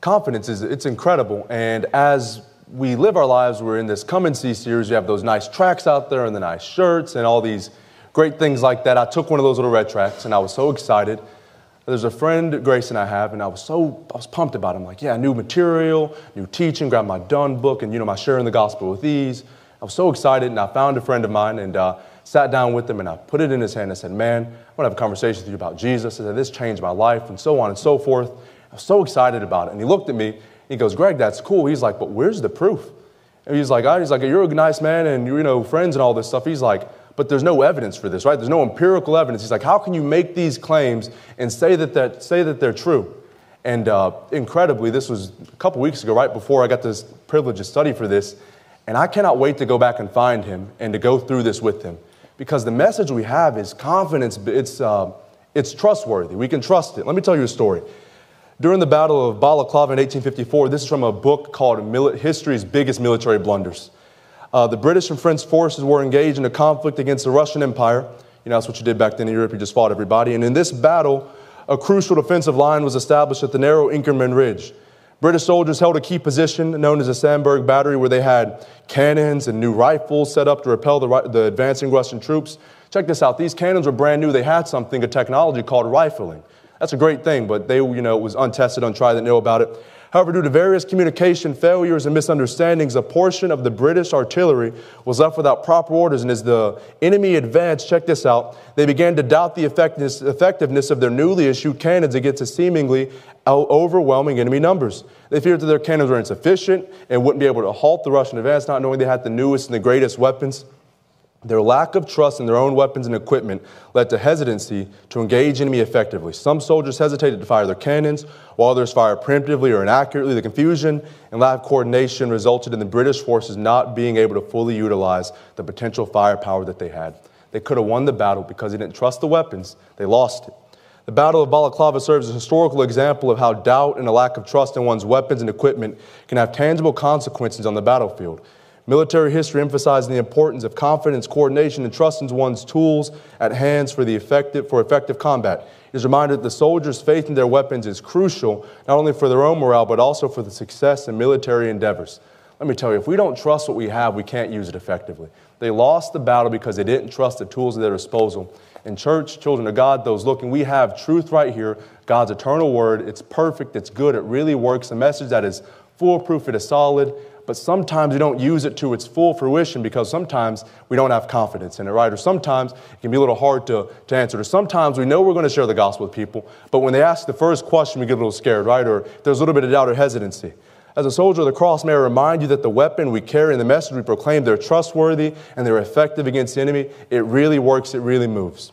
confidence is it's incredible. And as we live our lives, we're in this come and see series. You have those nice tracts out there and the nice shirts and all these great things like that. I took one of those little red tracts and I was so excited. There's a friend, Grace, and I have, and I was so I was pumped about it. I'm like, yeah, new material, new teaching, grabbed my done book, and you know, my sharing the gospel with ease. I was so excited, and I found a friend of mine and uh, sat down with him, and I put it in his hand. I said, man, I want to have a conversation with you about Jesus. I said, this changed my life, and so on and so forth. I was so excited about it. And he looked at me, he goes, Greg, that's cool. He's like, but where's the proof? And he's like, he's like, you're a nice man and you know, friends and all this stuff. He's like, but there's no evidence for this, right? There's no empirical evidence. He's like, how can you make these claims and say that, that, say that they're true? And uh, incredibly, this was a couple weeks ago, right before I got this privilege to study for this. And I cannot wait to go back and find him and to go through this with him. Because the message we have is confidence, it's, uh, it's trustworthy. We can trust it. Let me tell you a story. During the Battle of Balaclava in 1854, this is from a book called History's Biggest Military Blunders. Uh, the British and French forces were engaged in a conflict against the Russian Empire. You know, that's what you did back then in Europe, you just fought everybody. And in this battle, a crucial defensive line was established at the narrow Inkerman Ridge. British soldiers held a key position known as the Sandbag Battery, where they had cannons and new rifles set up to repel the, the advancing Russian troops. Check this out these cannons were brand new. They had something, a technology called rifling. That's a great thing, but they, you know, it was untested, untried, they know about it. However, due to various communication failures and misunderstandings, a portion of the British artillery was left without proper orders. And as the enemy advanced, check this out, they began to doubt the effectiveness, effectiveness of their newly issued cannons against a seemingly overwhelming enemy numbers. They feared that their cannons were insufficient and wouldn't be able to halt the Russian advance, not knowing they had the newest and the greatest weapons. Their lack of trust in their own weapons and equipment led to hesitancy to engage enemy effectively. Some soldiers hesitated to fire their cannons, while others fired preemptively or inaccurately. The confusion and lack of coordination resulted in the British forces not being able to fully utilize the potential firepower that they had. They could have won the battle because they didn't trust the weapons, they lost it. The Battle of Balaclava serves as a historical example of how doubt and a lack of trust in one's weapons and equipment can have tangible consequences on the battlefield. Military history emphasizes the importance of confidence, coordination, and trust in one's tools at hands for, the effective, for effective combat. It is reminded that the soldiers' faith in their weapons is crucial, not only for their own morale, but also for the success in military endeavors. Let me tell you, if we don't trust what we have, we can't use it effectively. They lost the battle because they didn't trust the tools at their disposal. In church, children of God, those looking, we have truth right here, God's eternal word. It's perfect, it's good, it really works. A message that is foolproof, it is solid, but sometimes we don't use it to its full fruition because sometimes we don't have confidence in it, right? Or sometimes it can be a little hard to, to answer. Or sometimes we know we're going to share the gospel with people, but when they ask the first question, we get a little scared, right? Or there's a little bit of doubt or hesitancy. As a soldier of the cross, may I remind you that the weapon we carry and the message we proclaim, they're trustworthy and they're effective against the enemy. It really works, it really moves.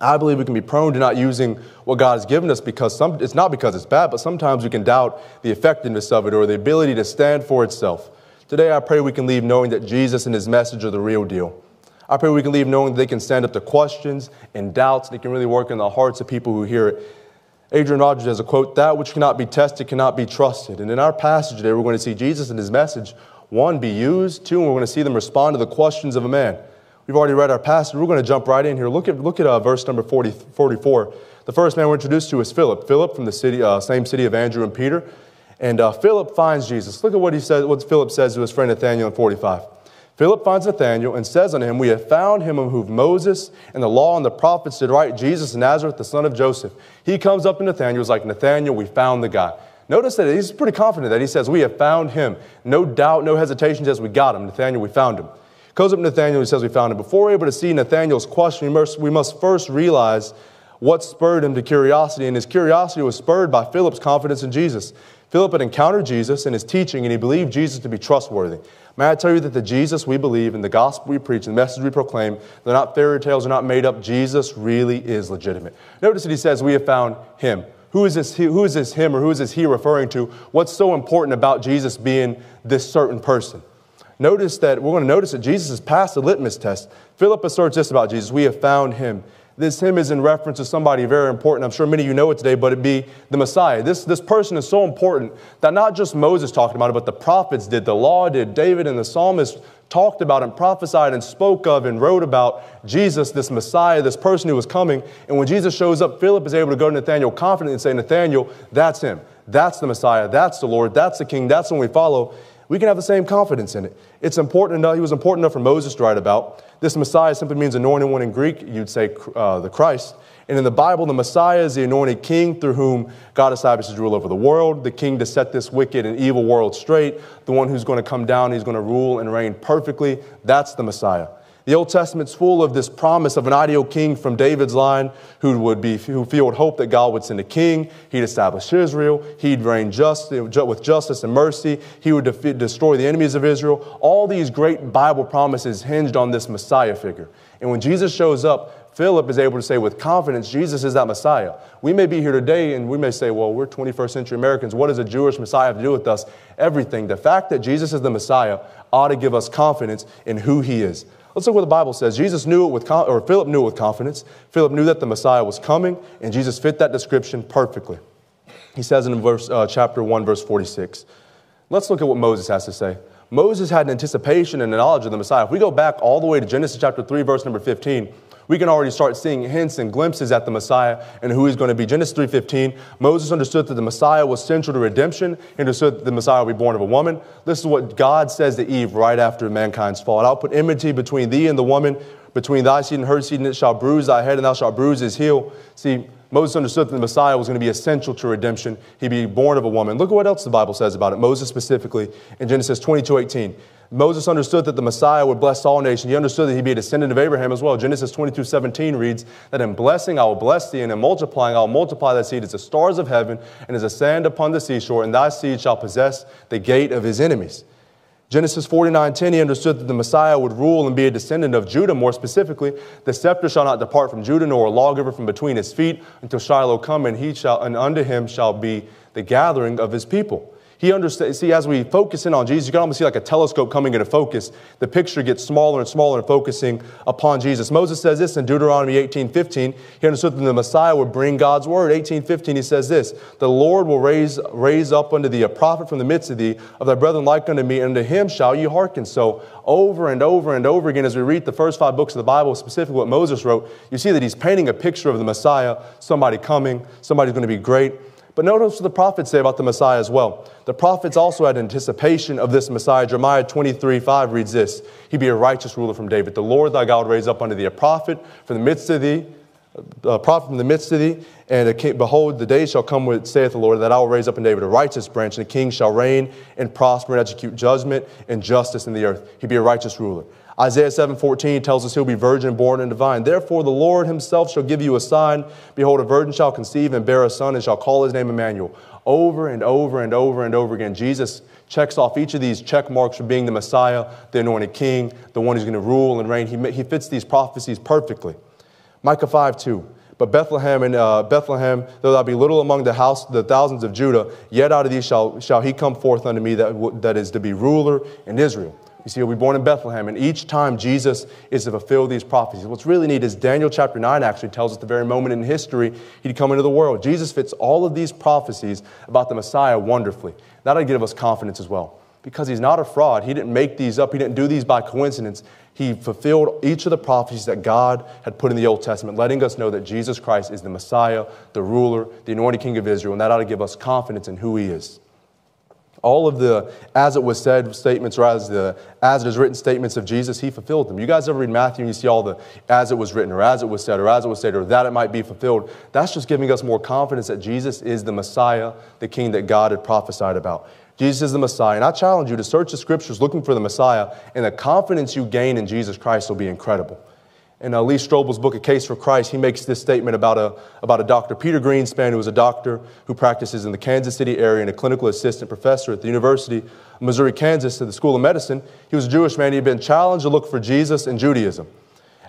I believe we can be prone to not using what God has given us because some, it's not because it's bad, but sometimes we can doubt the effectiveness of it or the ability to stand for itself. Today, I pray we can leave knowing that Jesus and his message are the real deal. I pray we can leave knowing that they can stand up to questions and doubts, and they can really work in the hearts of people who hear it. Adrian Rogers has a quote That which cannot be tested cannot be trusted. And in our passage today, we're going to see Jesus and his message, one, be used, two, and we're going to see them respond to the questions of a man. We've already read our passage. We're going to jump right in here. Look at, look at uh, verse number 40, 44. The first man we're introduced to is Philip. Philip from the city, uh, same city of Andrew and Peter. And uh, Philip finds Jesus. Look at what he says, what Philip says to his friend Nathanael in 45. Philip finds Nathanael and says unto him, We have found him whom Moses and the law and the prophets did write, Jesus of Nazareth, the son of Joseph. He comes up to Nathanael, is like, Nathanael, we found the guy. Notice that he's pretty confident that he says, We have found him. No doubt, no hesitation, says, We got him. Nathanael, we found him. Goes up to Nathanael, he says, We found him. Before we're able to see Nathanael's question, we must, we must first realize what spurred him to curiosity. And his curiosity was spurred by Philip's confidence in Jesus. Philip had encountered Jesus and his teaching, and he believed Jesus to be trustworthy. May I tell you that the Jesus we believe and the gospel we preach and the message we proclaim, they're not fairy tales, they're not made up. Jesus really is legitimate. Notice that he says, We have found him. Who is, this, who is this him or who is this he referring to? What's so important about Jesus being this certain person? Notice that we're going to notice that Jesus has passed the litmus test. Philip asserts this about Jesus We have found him. This him is in reference to somebody very important. I'm sure many of you know it today, but it be the Messiah. This, this person is so important that not just Moses talked about it, but the prophets did, the law did, David and the psalmist talked about and prophesied and spoke of and wrote about Jesus, this Messiah, this person who was coming. And when Jesus shows up, Philip is able to go to Nathanael confidently and say, Nathanael, that's him. That's the Messiah. That's the Lord. That's the King. That's the one we follow. We can have the same confidence in it. It's important enough, he was important enough for Moses to write about. This Messiah simply means anointed one in Greek. You'd say uh, the Christ. And in the Bible, the Messiah is the anointed king through whom God establishes rule over the world, the king to set this wicked and evil world straight, the one who's going to come down, he's going to rule and reign perfectly. That's the Messiah. The Old Testament's full of this promise of an ideal king from David's line who would be who filled hope that God would send a king. He'd establish Israel. He'd reign just, with justice and mercy. He would defeat, destroy the enemies of Israel. All these great Bible promises hinged on this Messiah figure. And when Jesus shows up, Philip is able to say with confidence, Jesus is that Messiah. We may be here today and we may say, well, we're 21st century Americans. What does a Jewish Messiah have to do with us? Everything. The fact that Jesus is the Messiah ought to give us confidence in who he is. Let's look what the Bible says. Jesus knew it with, or Philip knew it with confidence. Philip knew that the Messiah was coming, and Jesus fit that description perfectly. He says in verse, uh, chapter 1, verse 46. Let's look at what Moses has to say. Moses had an anticipation and a knowledge of the Messiah. If we go back all the way to Genesis chapter 3, verse number 15, we can already start seeing hints and glimpses at the Messiah and who he's going to be. Genesis 3.15, Moses understood that the Messiah was central to redemption. He understood that the Messiah would be born of a woman. This is what God says to Eve right after mankind's fall. And I'll put enmity between thee and the woman, between thy seed and her seed, and it shall bruise thy head, and thou shalt bruise his heel. See, Moses understood that the Messiah was going to be essential to redemption. He'd be born of a woman. Look at what else the Bible says about it. Moses specifically in Genesis 22 18. Moses understood that the Messiah would bless all nations. He understood that he'd be a descendant of Abraham as well. Genesis 22 17 reads that in blessing I will bless thee, and in multiplying I will multiply thy seed as the stars of heaven and as the sand upon the seashore, and thy seed shall possess the gate of his enemies. Genesis 49:10, he understood that the Messiah would rule and be a descendant of Judah. More specifically, the scepter shall not depart from Judah, nor a lawgiver from between his feet, until Shiloh come, and he shall, and unto him shall be the gathering of his people. He understands, see, as we focus in on Jesus, you can almost see like a telescope coming into focus. The picture gets smaller and smaller and focusing upon Jesus. Moses says this in Deuteronomy 18 15. He understood that the Messiah would bring God's word. 18 15, he says this The Lord will raise, raise up unto thee a prophet from the midst of thee, of thy brethren like unto me, and unto him shall you hearken. So, over and over and over again, as we read the first five books of the Bible, specifically what Moses wrote, you see that he's painting a picture of the Messiah, somebody coming, somebody's going to be great. But notice what the prophets say about the Messiah as well. The prophets also had anticipation of this Messiah. Jeremiah 23 5 reads this He be a righteous ruler from David. The Lord thy God raise up unto thee a prophet from the midst of thee, a prophet from the midst of thee. And king, behold, the day shall come, with, saith the Lord, that I will raise up in David a righteous branch, and the king shall reign and prosper and execute judgment and justice in the earth. He be a righteous ruler. Isaiah 7:14 tells us he'll be virgin born and divine. Therefore the Lord himself shall give you a sign. Behold, a virgin shall conceive and bear a son and shall call his name Emmanuel. Over and over and over and over again, Jesus checks off each of these check marks for being the Messiah, the anointed king, the one who's going to rule and reign. He, he fits these prophecies perfectly. Micah 5 2. But Bethlehem and uh, Bethlehem, though thou be little among the house, the thousands of Judah, yet out of thee shall, shall he come forth unto me that, that is to be ruler in Israel. You see, he'll be born in Bethlehem, and each time Jesus is to fulfill these prophecies. What's really neat is Daniel chapter 9 actually tells us the very moment in history he'd come into the world. Jesus fits all of these prophecies about the Messiah wonderfully. That'll give us confidence as well. Because he's not a fraud. He didn't make these up, he didn't do these by coincidence. He fulfilled each of the prophecies that God had put in the Old Testament, letting us know that Jesus Christ is the Messiah, the ruler, the anointed king of Israel, and that ought to give us confidence in who he is all of the as it was said statements or as the as it is written statements of Jesus, he fulfilled them. You guys ever read Matthew and you see all the as it was written or as it was said or as it was said or that it might be fulfilled? That's just giving us more confidence that Jesus is the Messiah, the king that God had prophesied about. Jesus is the Messiah. And I challenge you to search the scriptures looking for the Messiah, and the confidence you gain in Jesus Christ will be incredible. In uh, Lee Strobel's book, A Case for Christ, he makes this statement about a, about a doctor, Peter Greenspan, who was a doctor who practices in the Kansas City area and a clinical assistant professor at the University of Missouri, Kansas, at the School of Medicine. He was a Jewish man. He had been challenged to look for Jesus in Judaism.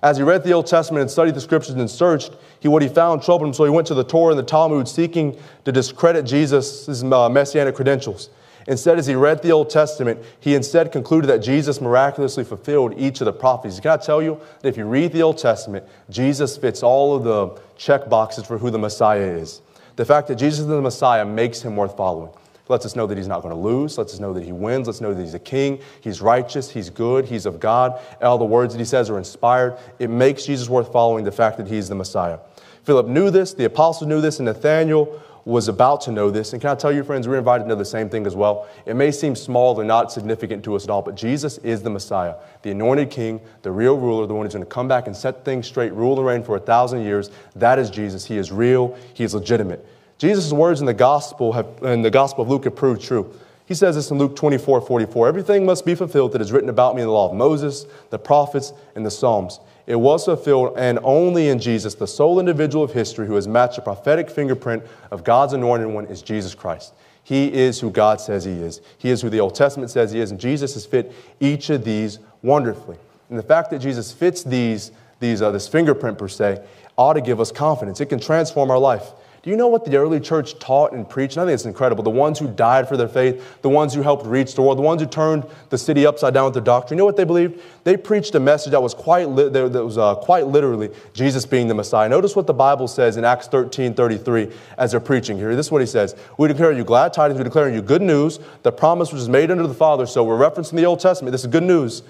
As he read the Old Testament and studied the scriptures and searched, he, what he found troubled him, so he went to the Torah and the Talmud seeking to discredit Jesus' uh, messianic credentials. Instead, as he read the Old Testament, he instead concluded that Jesus miraculously fulfilled each of the prophecies. Can I tell you that if you read the Old Testament, Jesus fits all of the check boxes for who the Messiah is. The fact that Jesus is the Messiah makes him worth following. It lets us know that he's not going to lose, lets us know that he wins, lets us know that he's a king, he's righteous, he's good, he's of God. All the words that he says are inspired. It makes Jesus worth following the fact that he's the Messiah. Philip knew this, the apostles knew this, and Nathanael was about to know this. And can I tell you, friends, we're invited to know the same thing as well. It may seem small or not significant to us at all, but Jesus is the Messiah, the anointed king, the real ruler, the one who's going to come back and set things straight, rule and reign for a thousand years. That is Jesus. He is real, he is legitimate. Jesus' words in the gospel have, in the gospel of Luke have proved true. He says this in Luke 24, 44. Everything must be fulfilled that is written about me in the law of Moses, the prophets, and the Psalms. It was fulfilled, and only in Jesus, the sole individual of history who has matched the prophetic fingerprint of God's anointed one, is Jesus Christ. He is who God says he is. He is who the Old Testament says he is, and Jesus has fit each of these wonderfully. And the fact that Jesus fits these, these uh, this fingerprint per se, ought to give us confidence. It can transform our life. Do you know what the early church taught and preached? And I think it's incredible. The ones who died for their faith, the ones who helped reach the world, the ones who turned the city upside down with their doctrine. You know what they believed? They preached a message that was quite, li- that was, uh, quite literally Jesus being the Messiah. Notice what the Bible says in Acts 13 33 as they're preaching here. This is what he says We declare you glad tidings, we declare you good news. The promise which is made unto the Father. So we're referencing the Old Testament. This is good news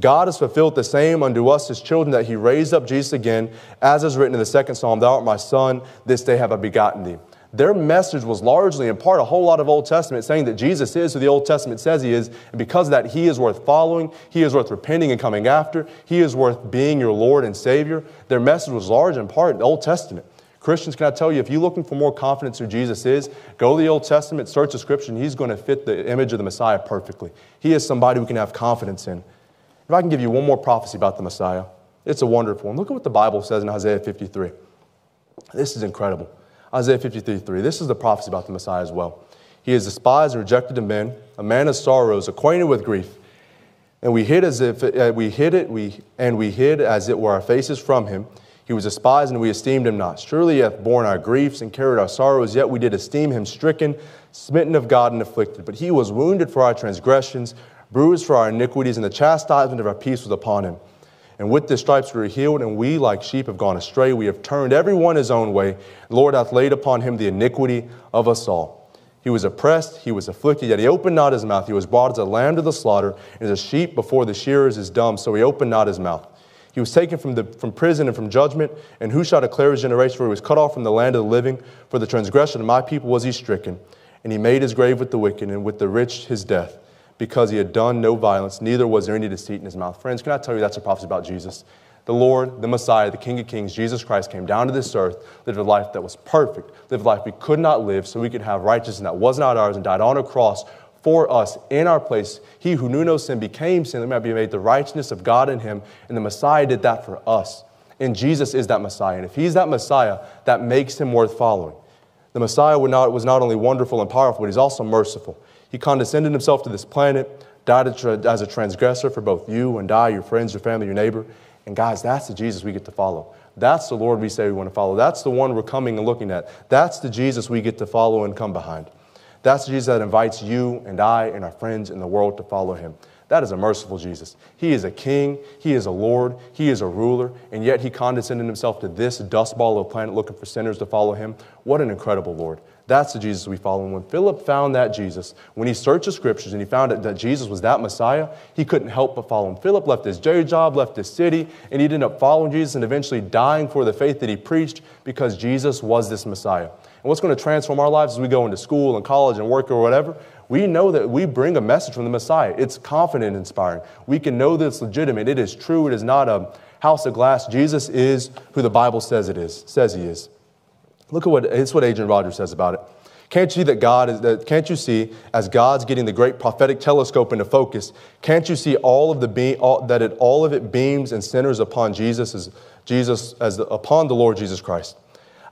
God has fulfilled the same unto us, his children, that he raised up Jesus again, as is written in the second psalm Thou art my son, this day have I begotten thee. Their message was largely, in part, a whole lot of Old Testament, saying that Jesus is who the Old Testament says he is, and because of that, he is worth following, he is worth repenting and coming after, he is worth being your Lord and Savior. Their message was large in part the Old Testament. Christians, can I tell you, if you're looking for more confidence who Jesus is, go to the Old Testament, search the Scripture, and He's going to fit the image of the Messiah perfectly. He is somebody we can have confidence in. If I can give you one more prophecy about the Messiah, it's a wonderful one. Look at what the Bible says in Isaiah 53. This is incredible. Isaiah 53 3. This is the prophecy about the Messiah as well. He is despised and rejected of men, a man of sorrows, acquainted with grief. And we hid as if uh, we hid it, we, and we hid as it were our faces from him. He was despised, and we esteemed him not. Surely he hath borne our griefs and carried our sorrows, yet we did esteem him stricken, smitten of God, and afflicted. But he was wounded for our transgressions bruised for our iniquities, and the chastisement of our peace was upon him. And with the stripes we are healed, and we, like sheep, have gone astray. We have turned every one his own way. The Lord hath laid upon him the iniquity of us all. He was oppressed, he was afflicted, yet he opened not his mouth. He was brought as a lamb to the slaughter, and as a sheep before the shearers is dumb, so he opened not his mouth. He was taken from, the, from prison and from judgment, and who shall declare his generation? For he was cut off from the land of the living. For the transgression of my people was he stricken. And he made his grave with the wicked, and with the rich his death because he had done no violence, neither was there any deceit in his mouth. Friends, can I tell you that's a prophecy about Jesus? The Lord, the Messiah, the King of Kings, Jesus Christ came down to this earth, lived a life that was perfect, lived a life we could not live so we could have righteousness that was not ours, and died on a cross for us in our place. He who knew no sin became sin that might be made the righteousness of God in him, and the Messiah did that for us. And Jesus is that Messiah. And if he's that Messiah, that makes him worth following. The Messiah was not only wonderful and powerful, but he's also merciful. He condescended himself to this planet, died as a transgressor for both you and I, your friends, your family, your neighbor. And guys, that's the Jesus we get to follow. That's the Lord we say we want to follow. That's the one we're coming and looking at. That's the Jesus we get to follow and come behind. That's the Jesus that invites you and I and our friends in the world to follow him. That is a merciful Jesus. He is a king, he is a Lord, he is a ruler, and yet he condescended himself to this dust ball of planet looking for sinners to follow him. What an incredible Lord. That's the Jesus we follow. And when Philip found that Jesus, when he searched the scriptures and he found that Jesus was that Messiah, he couldn't help but follow him. Philip left his day job, left his city, and he ended up following Jesus and eventually dying for the faith that he preached because Jesus was this Messiah. And what's going to transform our lives as we go into school and college and work or whatever? We know that we bring a message from the Messiah. It's confident inspiring. We can know that it's legitimate. It is true. It is not a house of glass. Jesus is who the Bible says it is, says he is. Look at what it's what Adrian Rogers says about it. Can't you see that God is that can't you see as God's getting the great prophetic telescope into focus, can't you see all of the beam, all, that it all of it beams and centers upon Jesus as Jesus as the, upon the Lord Jesus Christ?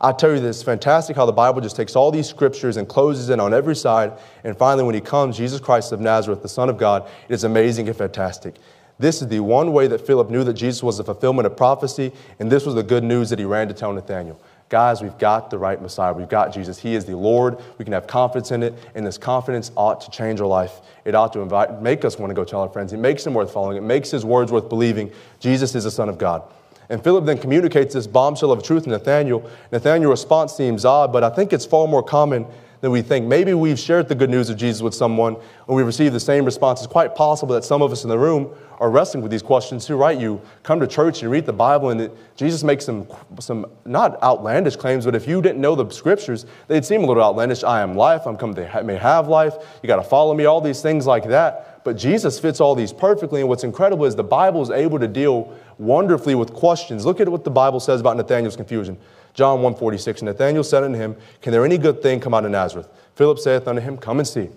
I tell you this it's fantastic how the Bible just takes all these scriptures and closes in on every side. And finally, when he comes, Jesus Christ of Nazareth, the Son of God, it is amazing and fantastic. This is the one way that Philip knew that Jesus was the fulfillment of prophecy, and this was the good news that he ran to tell Nathanael. Guys, we've got the right Messiah. We've got Jesus. He is the Lord. We can have confidence in it, and this confidence ought to change our life. It ought to invite, make us want to go tell our friends. It makes him worth following. It makes his words worth believing. Jesus is the Son of God. And Philip then communicates this bombshell of truth to Nathanael. Nathanael's response seems odd, but I think it's far more common then we think maybe we've shared the good news of Jesus with someone and we've received the same response. It's quite possible that some of us in the room are wrestling with these questions too, right? You come to church and read the Bible, and it, Jesus makes some, some not outlandish claims, but if you didn't know the scriptures, they'd seem a little outlandish. I am life, I'm come to may have life, you got to follow me, all these things like that. But Jesus fits all these perfectly, and what's incredible is the Bible is able to deal wonderfully with questions. Look at what the Bible says about Nathanael's confusion. John 1.46, Nathanael said unto him, Can there any good thing come out of Nazareth? Philip saith unto him, Come and see.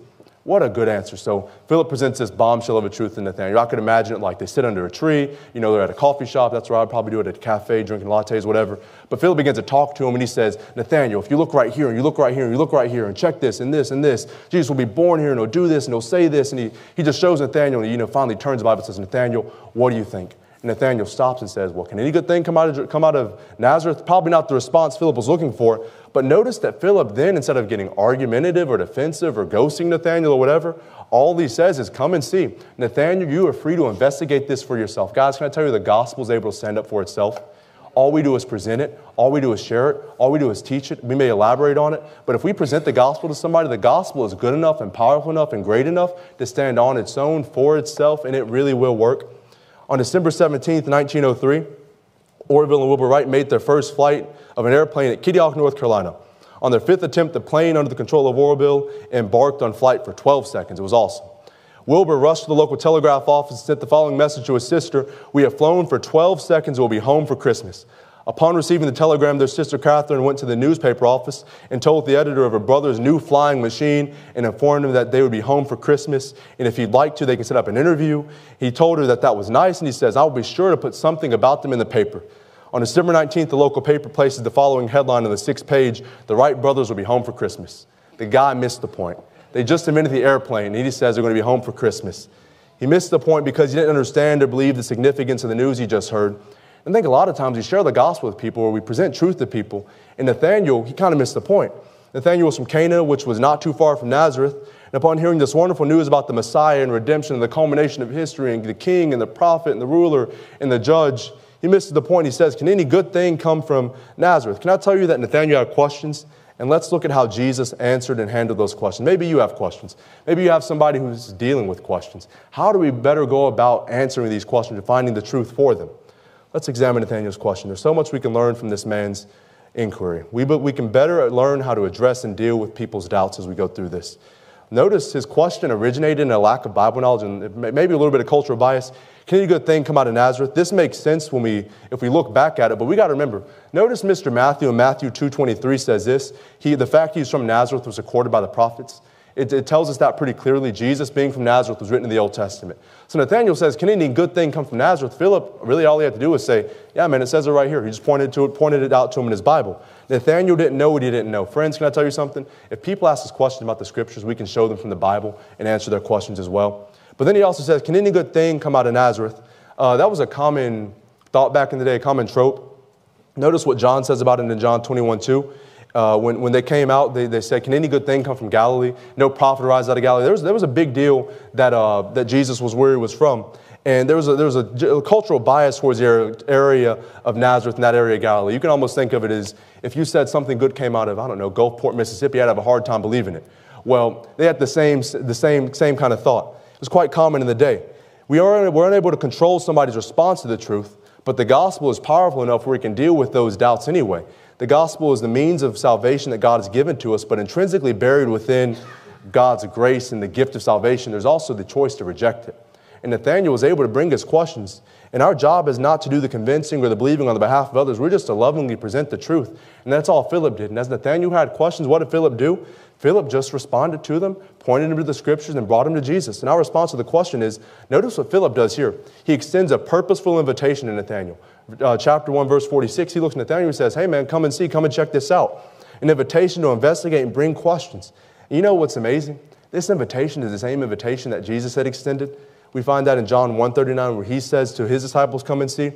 What a good answer. So Philip presents this bombshell of a truth to Nathanael. I could imagine it like they sit under a tree, you know, they're at a coffee shop. That's where I'd probably do it at a cafe, drinking lattes, whatever. But Philip begins to talk to him and he says, Nathanael, if you look right here and you look right here and you look right here and check this and this and this, Jesus will be born here and he'll do this and he'll say this. And he, he just shows Nathanael and, you know, finally turns the Bible and says, Nathanael, what do you think? Nathanael stops and says, Well, can any good thing come out, of, come out of Nazareth? Probably not the response Philip was looking for. But notice that Philip then, instead of getting argumentative or defensive or ghosting Nathanael or whatever, all he says is, Come and see. Nathanael, you are free to investigate this for yourself. Guys, can I tell you the gospel is able to stand up for itself? All we do is present it. All we do is share it. All we do is teach it. We may elaborate on it. But if we present the gospel to somebody, the gospel is good enough and powerful enough and great enough to stand on its own for itself, and it really will work. On December 17, 1903, Orville and Wilbur Wright made their first flight of an airplane at Kitty Hawk, North Carolina. On their fifth attempt, the plane under the control of Orville embarked on flight for 12 seconds. It was awesome. Wilbur rushed to the local telegraph office and sent the following message to his sister We have flown for 12 seconds and will be home for Christmas. Upon receiving the telegram, their sister Katharine went to the newspaper office and told the editor of her brother's new flying machine and informed him that they would be home for Christmas. And if he'd like to, they could set up an interview. He told her that that was nice, and he says, I'll be sure to put something about them in the paper. On December 19th, the local paper places the following headline on the sixth page The Wright brothers will be home for Christmas. The guy missed the point. They just invented the airplane, and he says they're going to be home for Christmas. He missed the point because he didn't understand or believe the significance of the news he just heard. I think a lot of times we share the gospel with people or we present truth to people. And Nathanael, he kind of missed the point. Nathanael was from Cana, which was not too far from Nazareth. And upon hearing this wonderful news about the Messiah and redemption and the culmination of history and the king and the prophet and the ruler and the judge, he misses the point. He says, Can any good thing come from Nazareth? Can I tell you that Nathanael had questions? And let's look at how Jesus answered and handled those questions. Maybe you have questions. Maybe you have somebody who's dealing with questions. How do we better go about answering these questions and finding the truth for them? Let's examine Nathanael's question. There's so much we can learn from this man's inquiry. We, but we can better learn how to address and deal with people's doubts as we go through this. Notice his question originated in a lack of Bible knowledge and maybe a little bit of cultural bias. Can any good thing come out of Nazareth? This makes sense when we, if we look back at it, but we got to remember. Notice Mr. Matthew in Matthew 2.23 says this. He, the fact he's from Nazareth was recorded by the prophets. It, it, tells us that pretty clearly. Jesus being from Nazareth was written in the Old Testament. So Nathanael says, Can any good thing come from Nazareth? Philip, really all he had to do was say, Yeah, man, it says it right here. He just pointed, to it, pointed it out to him in his Bible. Nathanael didn't know what he didn't know. Friends, can I tell you something? If people ask us questions about the scriptures, we can show them from the Bible and answer their questions as well. But then he also says, Can any good thing come out of Nazareth? Uh, that was a common thought back in the day, a common trope. Notice what John says about it in John 21 2 uh, when, when they came out, they, they said, Can any good thing come from Galilee? No prophet rise out of Galilee. There was, there was a big deal that, uh, that Jesus was where he was from. And there was a, there was a cultural bias towards the area of Nazareth and that area of Galilee. You can almost think of it as if you said something good came out of, I don't know, Gulfport, Mississippi, I'd have a hard time believing it. Well, they had the same, the same, same kind of thought. It was quite common in the day. We are, we're unable to control somebody's response to the truth, but the gospel is powerful enough where we can deal with those doubts anyway. The gospel is the means of salvation that God has given to us, but intrinsically buried within God's grace and the gift of salvation, there's also the choice to reject it. And Nathanael was able to bring his questions. And our job is not to do the convincing or the believing on the behalf of others. We're just to lovingly present the truth. And that's all Philip did. And as Nathanael had questions, what did Philip do? Philip just responded to them, pointed them to the scriptures, and brought them to Jesus. And our response to the question is notice what Philip does here. He extends a purposeful invitation to Nathanael uh, chapter 1, verse 46, he looks at Nathanael and says, Hey, man, come and see, come and check this out. An invitation to investigate and bring questions. And you know what's amazing? This invitation is the same invitation that Jesus had extended. We find that in John 139, where he says to his disciples, Come and see.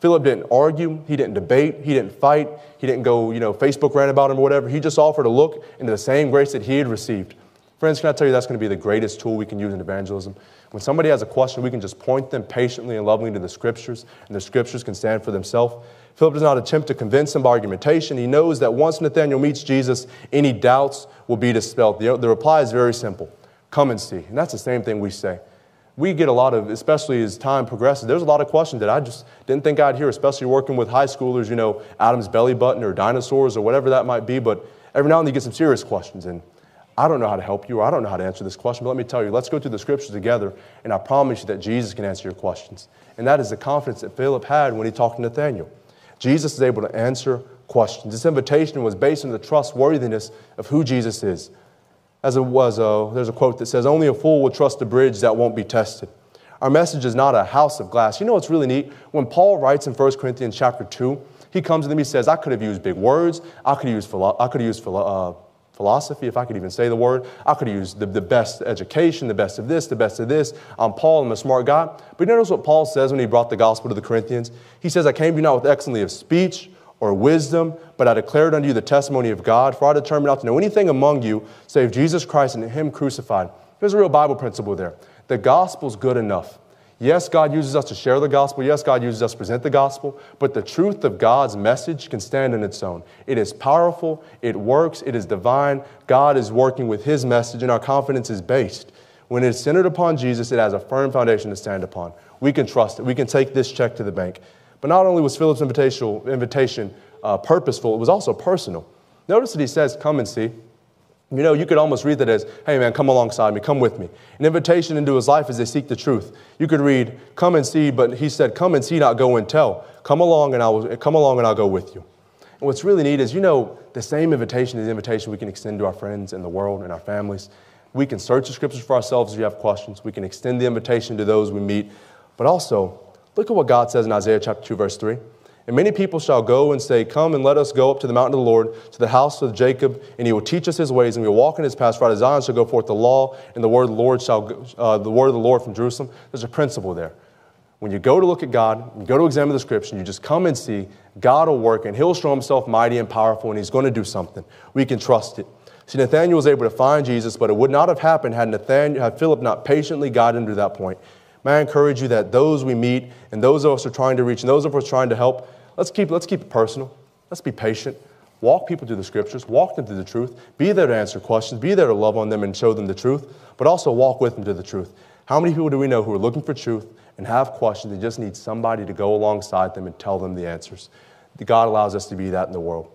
Philip didn't argue, he didn't debate, he didn't fight, he didn't go, you know, Facebook rant about him or whatever. He just offered a look into the same grace that he had received. Friends, can I tell you that's going to be the greatest tool we can use in evangelism? When somebody has a question, we can just point them patiently and lovingly to the scriptures, and the scriptures can stand for themselves. Philip does not attempt to convince him by argumentation. He knows that once Nathanael meets Jesus, any doubts will be dispelled. The, the reply is very simple come and see. And that's the same thing we say. We get a lot of, especially as time progresses, there's a lot of questions that I just didn't think I'd hear, especially working with high schoolers, you know, Adam's belly button or dinosaurs or whatever that might be. But every now and then you get some serious questions. And I don't know how to help you or I don't know how to answer this question, but let me tell you, let's go through the scriptures together, and I promise you that Jesus can answer your questions. And that is the confidence that Philip had when he talked to Nathanael. Jesus is able to answer questions. This invitation was based on the trustworthiness of who Jesus is. As it was, uh, there's a quote that says, Only a fool will trust a bridge that won't be tested. Our message is not a house of glass. You know what's really neat? When Paul writes in 1 Corinthians chapter 2, he comes to them, he says, I could have used big words, I could have used, philo- I could have used philo- uh, philosophy, if I could even say the word. I could use the, the best education, the best of this, the best of this. I'm Paul, I'm a smart guy. But notice what Paul says when he brought the gospel to the Corinthians? He says, I came to you not with excellency of speech or wisdom, but I declared unto you the testimony of God, for I determined not to know anything among you save Jesus Christ and Him crucified. There's a real Bible principle there. The gospel's good enough. Yes, God uses us to share the gospel. Yes, God uses us to present the gospel. But the truth of God's message can stand on its own. It is powerful, it works, it is divine. God is working with His message, and our confidence is based. When it is centered upon Jesus, it has a firm foundation to stand upon. We can trust it. We can take this check to the bank. But not only was Philip's invitation, uh, purposeful, it was also personal. Notice that he says, Come and see. You know, you could almost read that as, hey man, come alongside me, come with me. An invitation into his life as they seek the truth. You could read, come and see, but he said, come and see, not go and tell. Come along and I will come along and I'll go with you. And what's really neat is, you know, the same invitation is the invitation we can extend to our friends in the world and our families. We can search the scriptures for ourselves if you have questions. We can extend the invitation to those we meet. But also, look at what God says in Isaiah chapter 2, verse 3. And many people shall go and say, Come and let us go up to the mountain of the Lord, to the house of Jacob, and he will teach us his ways, and we will walk in his paths. For out of Zion shall go forth the law, and the word of the Lord shall uh, the word of the Lord from Jerusalem. There's a principle there. When you go to look at God, you go to examine the scripture, you just come and see God will work, and He'll show Himself mighty and powerful, and He's going to do something. We can trust it. See, Nathanael was able to find Jesus, but it would not have happened had Nathanael, had Philip not patiently guided him to that point. May I encourage you that those we meet and those of us are trying to reach and those of us trying to help, Let's keep, let's keep it personal. Let's be patient. Walk people through the scriptures, walk them through the truth. Be there to answer questions, be there to love on them and show them the truth, but also walk with them to the truth. How many people do we know who are looking for truth and have questions and just need somebody to go alongside them and tell them the answers? God allows us to be that in the world.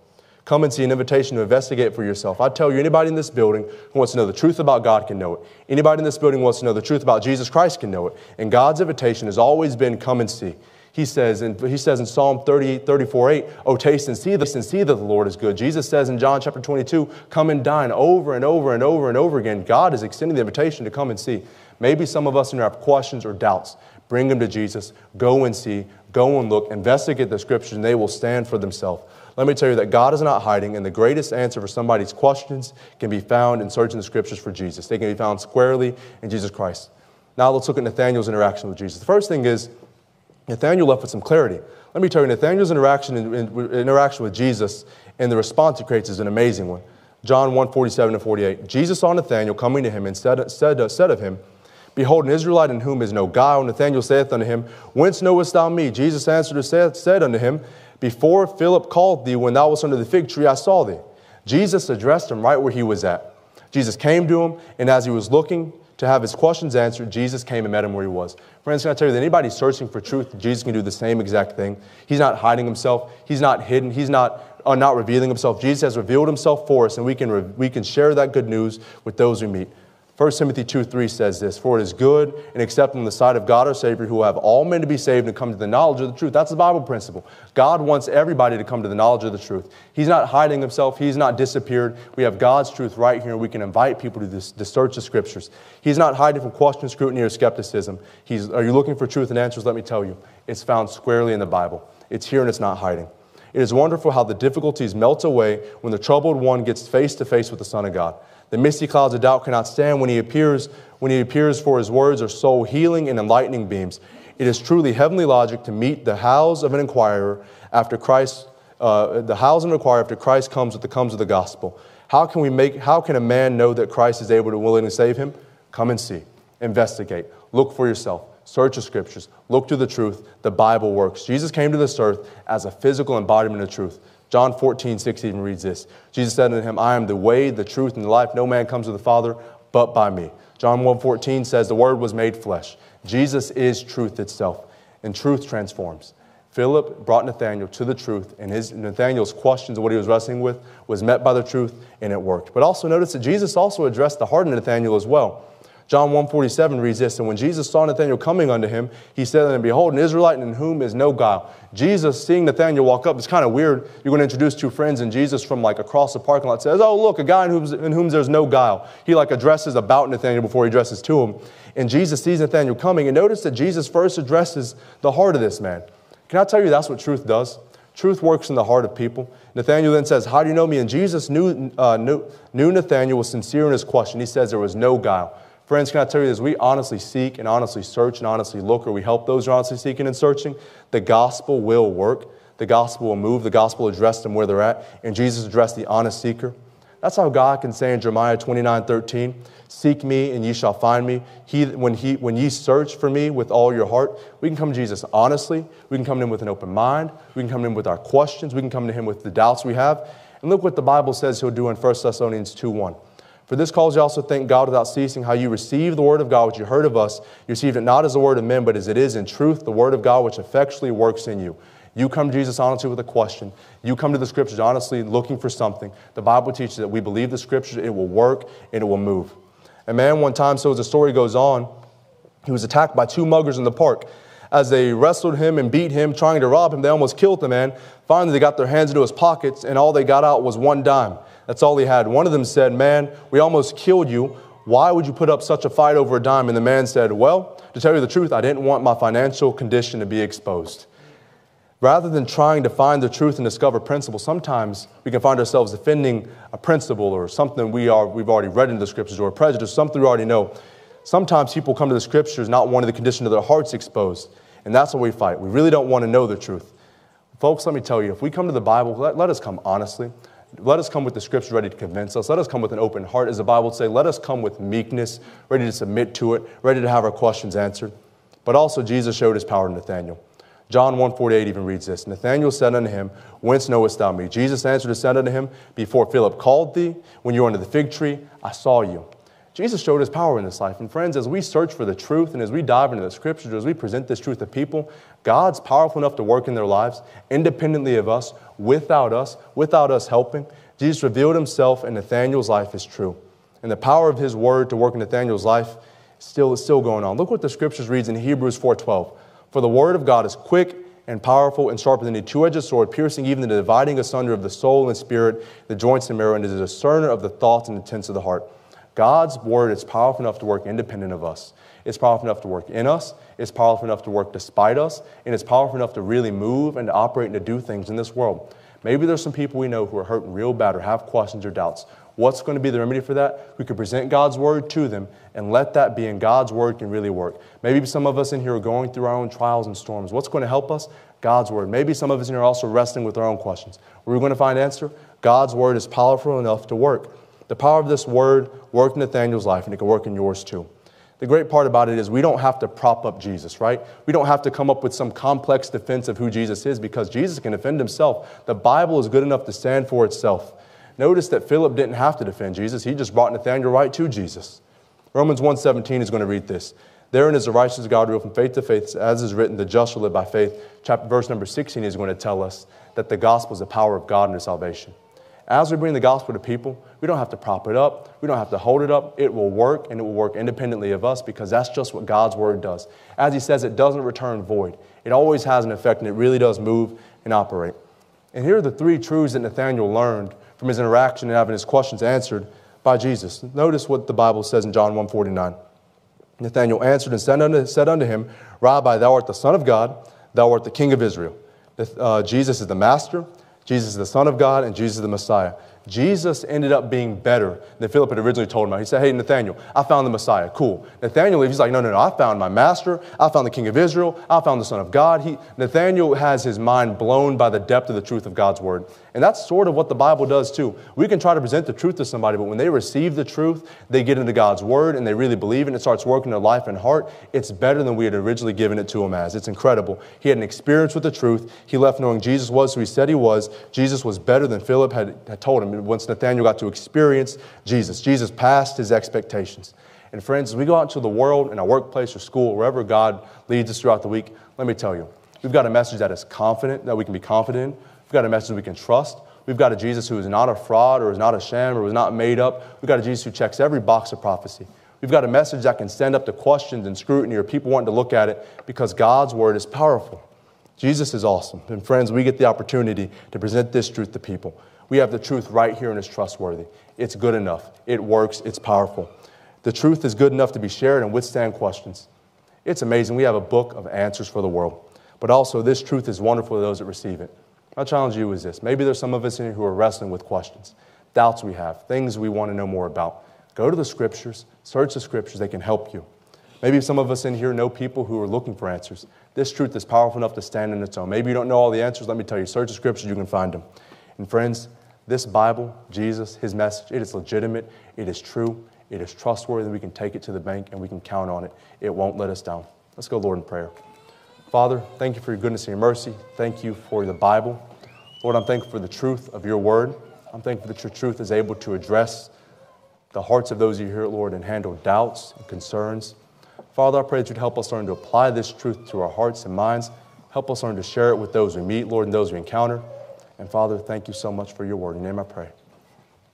Come and see an invitation to investigate for yourself. I tell you, anybody in this building who wants to know the truth about God can know it. Anybody in this building who wants to know the truth about Jesus Christ can know it. And God's invitation has always been come and see. He says, in, he says in Psalm 38, 34, 8, Oh, taste and see this and see that the Lord is good. Jesus says in John chapter 22, Come and dine over and over and over and over again. God is extending the invitation to come and see. Maybe some of us in have questions or doubts. Bring them to Jesus. Go and see. Go and look. Investigate the scriptures, and they will stand for themselves. Let me tell you that God is not hiding, and the greatest answer for somebody's questions can be found in searching the scriptures for Jesus. They can be found squarely in Jesus Christ. Now let's look at Nathanael's interaction with Jesus. The first thing is, Nathanael left with some clarity. Let me tell you, Nathanael's interaction, in, in, interaction with Jesus and the response he creates is an amazing one. John 1 47 and 48. Jesus saw Nathanael coming to him and said, said, said of him, Behold, an Israelite in whom is no guile. Nathanael saith unto him, Whence knowest thou me? Jesus answered and said unto him, Before Philip called thee, when thou wast under the fig tree, I saw thee. Jesus addressed him right where he was at. Jesus came to him, and as he was looking, to have his questions answered, Jesus came and met him where he was. Friends, can I tell you that anybody searching for truth, Jesus can do the same exact thing. He's not hiding himself, he's not hidden, he's not, uh, not revealing himself. Jesus has revealed himself for us, and we can, we can share that good news with those we meet. 1 Timothy 2 3 says this For it is good and acceptable in the sight of God our Savior, who will have all men to be saved and come to the knowledge of the truth. That's the Bible principle. God wants everybody to come to the knowledge of the truth. He's not hiding himself, He's not disappeared. We have God's truth right here, and we can invite people to, this, to search the scriptures. He's not hiding from question, scrutiny, or skepticism. He's, are you looking for truth and answers? Let me tell you, it's found squarely in the Bible. It's here and it's not hiding. It is wonderful how the difficulties melt away when the troubled one gets face to face with the Son of God. The misty clouds of doubt cannot stand when he appears, when he appears for his words are soul healing and enlightening beams. It is truly heavenly logic to meet the hows of an inquirer after Christ, uh, the hows of an inquirer after Christ comes with the comes of the gospel. How can we make how can a man know that Christ is able to willingly save him? Come and see. Investigate. Look for yourself. Search the scriptures. Look to the truth. The Bible works. Jesus came to this earth as a physical embodiment of truth. John 14, 6 even reads this. Jesus said to him, I am the way, the truth, and the life. No man comes to the Father but by me. John 1 14 says, The Word was made flesh. Jesus is truth itself, and truth transforms. Philip brought Nathanael to the truth, and his Nathanael's questions of what he was wrestling with was met by the truth, and it worked. But also notice that Jesus also addressed the heart of Nathanael as well. John 147 reads this, and when Jesus saw Nathanael coming unto him, he said unto him, Behold, an Israelite in whom is no guile. Jesus, seeing Nathanael walk up, it's kind of weird. You're going to introduce two friends, and Jesus from like across the parking lot says, Oh, look, a guy in whom, in whom there's no guile. He like addresses about Nathanael before he addresses to him. And Jesus sees Nathanael coming, and notice that Jesus first addresses the heart of this man. Can I tell you that's what truth does? Truth works in the heart of people. Nathanael then says, How do you know me? And Jesus knew, uh, knew, knew Nathanael was sincere in his question. He says there was no guile. Friends, can I tell you this? We honestly seek and honestly search and honestly look, or we help those who are honestly seeking and searching. The gospel will work. The gospel will move. The gospel address them where they're at. And Jesus addressed the honest seeker. That's how God can say in Jeremiah 29 13, Seek me and ye shall find me. He, when, he, when ye search for me with all your heart, we can come to Jesus honestly. We can come to him with an open mind. We can come to him with our questions. We can come to him with the doubts we have. And look what the Bible says he'll do in 1 Thessalonians 2 1. For this cause you also thank God without ceasing, how you received the word of God which you heard of us. You received it not as the word of men, but as it is in truth, the word of God which effectually works in you. You come to Jesus honestly with a question. You come to the scriptures honestly looking for something. The Bible teaches that we believe the scriptures, it will work, and it will move. A man one time, so as the story goes on, he was attacked by two muggers in the park. As they wrestled him and beat him, trying to rob him, they almost killed the man. Finally, they got their hands into his pockets, and all they got out was one dime. That's all he had. One of them said, Man, we almost killed you. Why would you put up such a fight over a dime? And the man said, Well, to tell you the truth, I didn't want my financial condition to be exposed. Rather than trying to find the truth and discover principles, sometimes we can find ourselves defending a principle or something we are, we've already read in the scriptures or a prejudice, something we already know. Sometimes people come to the scriptures not wanting the condition of their hearts exposed, and that's what we fight. We really don't want to know the truth. Folks, let me tell you, if we come to the Bible, let, let us come honestly. Let us come with the scripture ready to convince us. Let us come with an open heart, as the Bible would say. Let us come with meekness, ready to submit to it, ready to have our questions answered. But also, Jesus showed his power to Nathanael. John 148 even reads this Nathanael said unto him, Whence knowest thou me? Jesus answered and said unto him, Before Philip called thee, when you were under the fig tree, I saw you. Jesus showed his power in this life. And friends, as we search for the truth and as we dive into the scriptures, as we present this truth to people, God's powerful enough to work in their lives independently of us, without us, without us helping. Jesus revealed himself in Nathanael's life is true. And the power of his word to work in Nathanael's life still is still going on. Look what the scriptures reads in Hebrews 4:12. For the word of God is quick and powerful and sharper than a two-edged sword, piercing even the dividing asunder of the soul and spirit, the joints and marrow, and is a discerner of the thoughts and intents of the heart. God's word is powerful enough to work independent of us. It's powerful enough to work in us. It's powerful enough to work despite us. And it's powerful enough to really move and to operate and to do things in this world. Maybe there's some people we know who are hurting real bad or have questions or doubts. What's going to be the remedy for that? We could present God's word to them and let that be in God's word can really work. Maybe some of us in here are going through our own trials and storms. What's going to help us? God's word. Maybe some of us in here are also wrestling with our own questions. Where are we going to find answer? God's word is powerful enough to work. The power of this word worked in Nathanael's life, and it can work in yours too. The great part about it is we don't have to prop up Jesus, right? We don't have to come up with some complex defense of who Jesus is because Jesus can defend himself. The Bible is good enough to stand for itself. Notice that Philip didn't have to defend Jesus. He just brought Nathanael right to Jesus. Romans 1.17 is going to read this. Therein is the righteousness of God revealed from faith to faith, as is written, the just shall live by faith. Chapter, verse number 16 is going to tell us that the gospel is the power of God into salvation. As we bring the gospel to people, we don't have to prop it up. We don't have to hold it up. It will work, and it will work independently of us because that's just what God's word does. As he says, it doesn't return void. It always has an effect, and it really does move and operate. And here are the three truths that Nathanael learned from his interaction and having his questions answered by Jesus. Notice what the Bible says in John 1:49. Nathanael answered and said unto, said unto him, Rabbi, thou art the Son of God, thou art the King of Israel. Uh, Jesus is the Master, Jesus is the Son of God, and Jesus is the Messiah. Jesus ended up being better than Philip had originally told him. He said, Hey, Nathanael, I found the Messiah. Cool. Nathanael, he's like, No, no, no, I found my master. I found the King of Israel. I found the Son of God. He, Nathanael has his mind blown by the depth of the truth of God's word. And that's sort of what the Bible does too. We can try to present the truth to somebody, but when they receive the truth, they get into God's word and they really believe it and it starts working their life and heart. It's better than we had originally given it to him as. It's incredible. He had an experience with the truth. He left knowing Jesus was who he said he was. Jesus was better than Philip had, had told him. Once Nathanael got to experience Jesus, Jesus passed his expectations. And friends, as we go out into the world, in our workplace or school, wherever God leads us throughout the week, let me tell you, we've got a message that is confident, that we can be confident in. We've got a message we can trust. We've got a Jesus who is not a fraud or is not a sham or is not made up. We've got a Jesus who checks every box of prophecy. We've got a message that can stand up to questions and scrutiny or people wanting to look at it because God's word is powerful. Jesus is awesome. And friends, we get the opportunity to present this truth to people. We have the truth right here and it's trustworthy. It's good enough. It works. It's powerful. The truth is good enough to be shared and withstand questions. It's amazing. We have a book of answers for the world. But also, this truth is wonderful to those that receive it. My challenge to you is this. Maybe there's some of us in here who are wrestling with questions, doubts we have, things we want to know more about. Go to the scriptures, search the scriptures, they can help you. Maybe some of us in here know people who are looking for answers. This truth is powerful enough to stand on its own. Maybe you don't know all the answers. Let me tell you, search the scriptures, you can find them. And friends, this Bible, Jesus, his message, it is legitimate, it is true, it is trustworthy, we can take it to the bank and we can count on it. It won't let us down. Let's go, Lord, in prayer. Father, thank you for your goodness and your mercy. Thank you for the Bible. Lord, I'm thankful for the truth of your word. I'm thankful that your truth is able to address the hearts of those you hear Lord, and handle doubts and concerns. Father, I pray that you'd help us learn to apply this truth to our hearts and minds. Help us learn to share it with those we meet, Lord, and those we encounter. And Father, thank you so much for your word. In your name I pray.